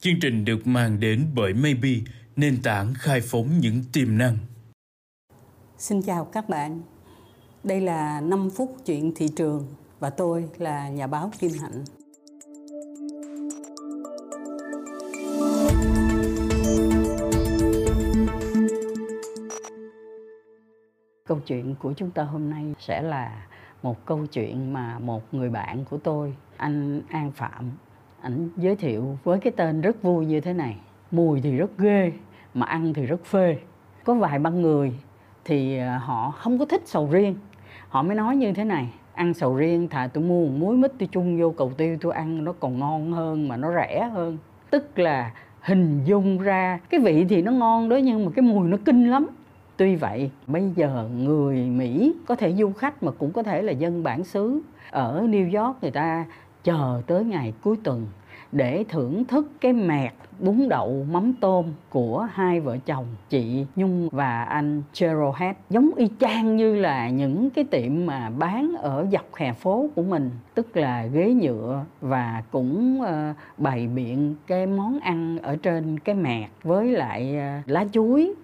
Chương trình được mang đến bởi Maybe, nền tảng khai phóng những tiềm năng. Xin chào các bạn. Đây là 5 phút chuyện thị trường và tôi là nhà báo Kim Hạnh. Câu chuyện của chúng ta hôm nay sẽ là một câu chuyện mà một người bạn của tôi, anh An Phạm, ảnh giới thiệu với cái tên rất vui như thế này. Mùi thì rất ghê, mà ăn thì rất phê. Có vài băng người thì ờ, họ không có thích sầu riêng. Họ mới nói như thế này, ăn sầu riêng thà tôi mua một muối mít tôi chung vô cầu tiêu tôi ăn nó còn ngon hơn mà nó rẻ hơn. Tức là hình dung ra cái vị thì nó ngon đó nhưng mà cái mùi nó kinh lắm Tuy vậy, bây giờ người Mỹ có thể du khách mà cũng có thể là dân bản xứ ở New York người ta chờ tới ngày cuối tuần để thưởng thức cái mẹt bún đậu mắm tôm của hai vợ chồng, chị Nhung và anh Gerald Head giống y chang như là những cái tiệm mà bán ở dọc hè phố của mình, tức là ghế nhựa và cũng ờ, bày biện cái món ăn ở trên cái mẹt với lại ờ, lá chuối.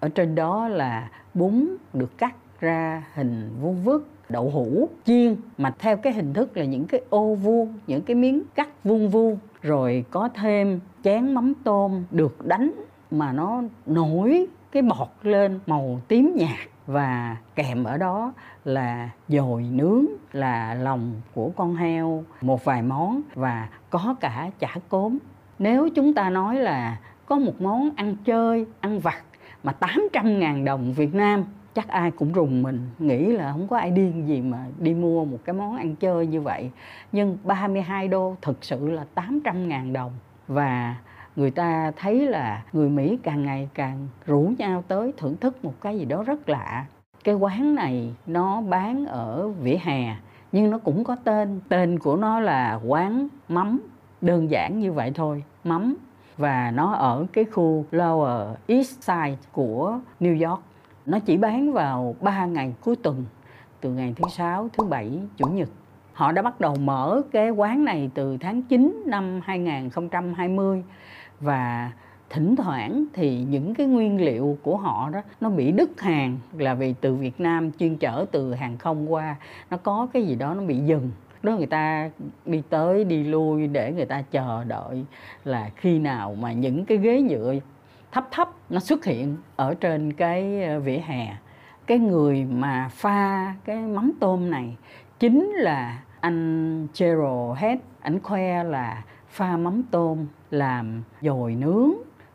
Ở trên đó là bún được cắt ra hình vuông vức, đậu hũ, chiên, mà theo cái hình thức là những cái ô vuông, những cái miếng cắt vuông vuông, rồi có thêm chén mắm tôm được đánh mà nó nổi cái bọt lên màu tím nhạt. Và kèm ở đó là dồi nướng, là lòng của con heo một vài món và có cả chả cốm. Nếu chúng ta nói là có một món ăn chơi, ăn vặt mà 800 ngàn đồng Việt Nam chắc ai cũng rùng mình nghĩ là không có ai điên gì mà đi mua một cái món ăn chơi như vậy. Nhưng 32 đô thực sự là 800 ngàn đồng. Và người ta thấy là người Mỹ càng ngày càng rủ nhau tới thưởng thức một cái gì đó rất lạ. Cái quán này nó bán ở vỉa hè, nhưng nó cũng có tên. Tên của nó là quán mắm. Đơn giản như vậy thôi, mắm. Và nó ở cái khu Lower East Side của New York. Nó chỉ bán vào 3 ngày cuối tuần, từ ngày thứ sáu, thứ bảy, chủ nhật. Họ đã bắt đầu mở cái quán này từ tháng 9 năm 2020 và thỉnh thoảng thì những cái nguyên liệu của họ đó nó bị đứt hàng là vì từ Việt Nam chuyên chở từ hàng không qua nó có cái gì đó nó bị dừng đó người ta đi tới đi lui để người ta chờ đợi là khi nào mà những cái ghế nhựa thấp thấp nó xuất hiện ở trên cái ờ, vỉa hè. Cái người mà pha cái mắm tôm này chính là anh Gerald Head. Ảnh khoe là pha mắm tôm làm dồi nướng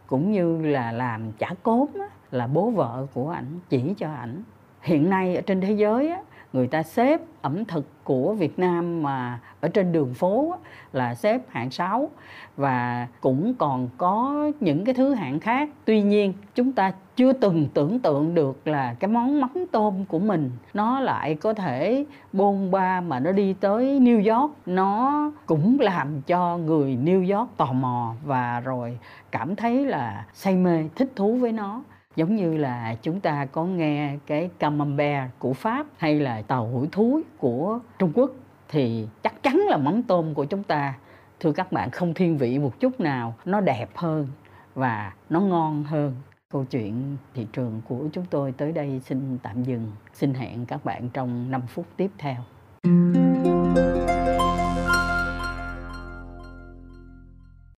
cũng như là làm chả cốm là bố vợ của ảnh chỉ cho ảnh. Hiện nay ở trên thế giới á, người ta xếp ẩm thực của Việt Nam mà ở trên đường phố là xếp hạng 6 và cũng còn có những cái thứ hạng khác. Tuy nhiên, chúng ta chưa từng tưởng tượng được là cái món mắm tôm của mình nó lại có thể bôn ba mà nó đi tới New York. Nó cũng làm cho người New York tò mò và rồi cảm thấy là say mê, thích thú với nó giống như là chúng ta có nghe cái camembert của Pháp hay là tàu hủ thúi của Trung Quốc, thì chắc chắn là mắm tôm của chúng ta, thưa các bạn, không thiên vị một chút nào. Nó đẹp hơn và nó ngon hơn. Câu chuyện thị trường của chúng tôi tới đây xin tạm dừng. Xin hẹn các bạn trong 5 phút tiếp theo.